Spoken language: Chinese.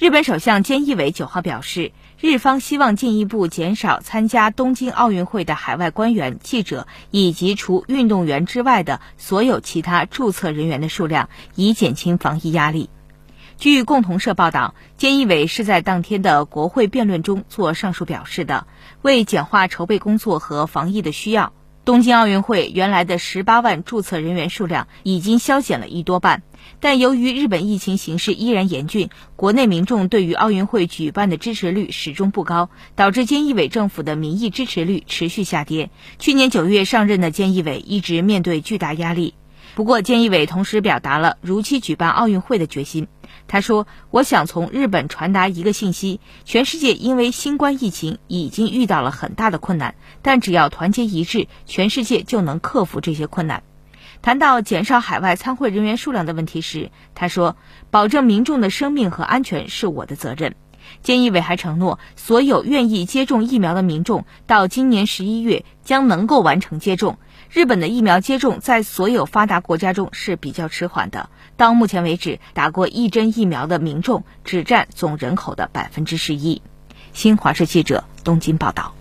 日本首相菅义伟九号表示，日方希望进一步减少参加东京奥运会的海外官员、记者以及除运动员之外的所有其他注册人员的数量，以减轻防疫压力。据共同社报道，菅义伟是在当天的国会辩论中做上述表示的。为简化筹备工作和防疫的需要，东京奥运会原来的十八万注册人员数量已经削减了一多半。但由于日本疫情形势依然严峻，国内民众对于奥运会举办的支持率始终不高，导致菅义伟政府的民意支持率持续下跌。去年九月上任的菅义伟一直面对巨大压力。不过，菅义伟同时表达了如期举办奥运会的决心。他说：“我想从日本传达一个信息：全世界因为新冠疫情已经遇到了很大的困难，但只要团结一致，全世界就能克服这些困难。”谈到减少海外参会人员数量的问题时，他说：“保证民众的生命和安全是我的责任。”菅义伟还承诺，所有愿意接种疫苗的民众到今年十一月将能够完成接种。日本的疫苗接种在所有发达国家中是比较迟缓的，到目前为止，打过一针疫苗的民众只占总人口的百分之十一。新华社记者东京报道。